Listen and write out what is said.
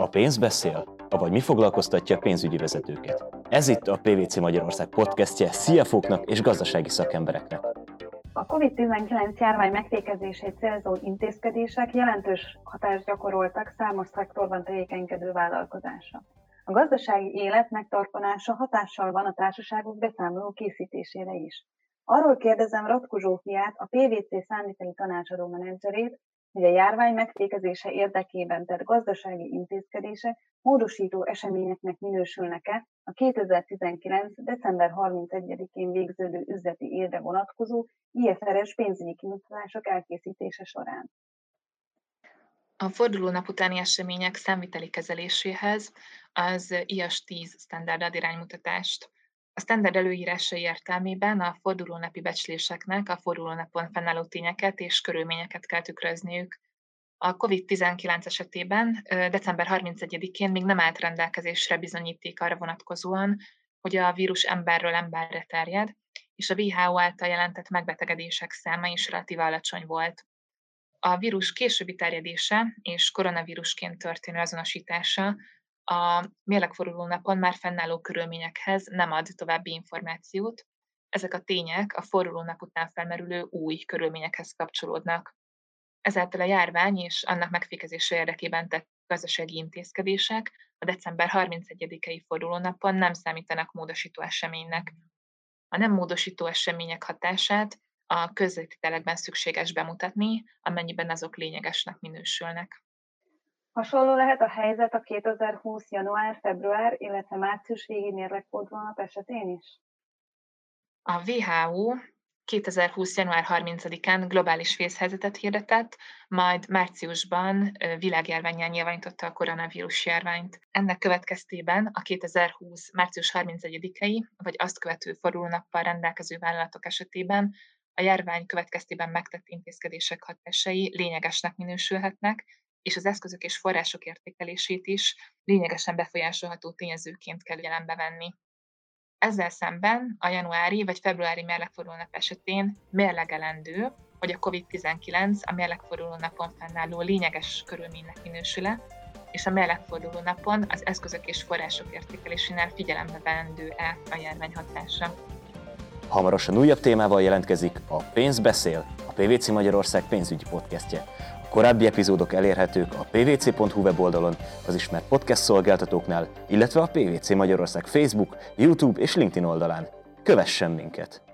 A pénz beszél, avagy mi foglalkoztatja a pénzügyi vezetőket. Ez itt a PVC Magyarország podcastje CFO-knak és gazdasági szakembereknek. A COVID-19 járvány megfékezését célzó intézkedések jelentős hatást gyakoroltak számos szektorban tevékenykedő vállalkozásra. A gazdasági élet megtartanása hatással van a társaságok beszámoló készítésére is. Arról kérdezem Ratko Zsófiát, a PVC számítani tanácsadó menedzserét, hogy a járvány megfékezése érdekében tett gazdasági intézkedések módosító eseményeknek minősülnek-e a 2019. december 31-én végződő üzleti évre vonatkozó IFRS pénzügyi kimutatások elkészítése során. A fordulónap utáni események számviteli kezeléséhez az IAS 10 standard iránymutatást. A standard előírásai értelmében a fordulónapi becsléseknek a fordulónapon fennálló tényeket és körülményeket kell tükrözniük. A COVID-19 esetében december 31-én még nem állt rendelkezésre bizonyíték arra vonatkozóan, hogy a vírus emberről emberre terjed, és a WHO által jelentett megbetegedések száma is relatív alacsony volt. A vírus későbbi terjedése és koronavírusként történő azonosítása a mérlegforduló napon már fennálló körülményekhez nem ad további információt. Ezek a tények a forduló után felmerülő új körülményekhez kapcsolódnak. Ezáltal a járvány és annak megfékezése érdekében tett gazdasági intézkedések a december 31-i fordulónapon nem számítanak módosító eseménynek. A nem módosító események hatását a közvetítelekben szükséges bemutatni, amennyiben azok lényegesnek minősülnek. Hasonló lehet a helyzet a 2020. január-február, illetve március végi mérlegfordulónap esetén is? A WHO 2020. január 30-án globális vészhelyzetet hirdetett, majd márciusban világjárványján nyilvánította a koronavírus járványt. Ennek következtében a 2020. március 31-i vagy azt követő fordulónappal rendelkező vállalatok esetében a járvány következtében megtett intézkedések hatásai lényegesnek minősülhetnek, és az eszközök és források értékelését is lényegesen befolyásolható tényezőként kell jelenbe venni. Ezzel szemben a januári vagy februári mérlegfordulónap esetén mérlegelendő, hogy a COVID-19 a mérlegforduló napon fennálló lényeges körülménynek minősül és a mérlegforduló napon az eszközök és források értékelésénél figyelembe vendő-e a járvány hatása. Hamarosan újabb témával jelentkezik a Pénz beszél, a PVC Magyarország pénzügyi podcastje. Korábbi epizódok elérhetők a pvc.hu weboldalon, az ismert podcast szolgáltatóknál, illetve a PVC Magyarország Facebook, YouTube és LinkedIn oldalán. Kövessen minket!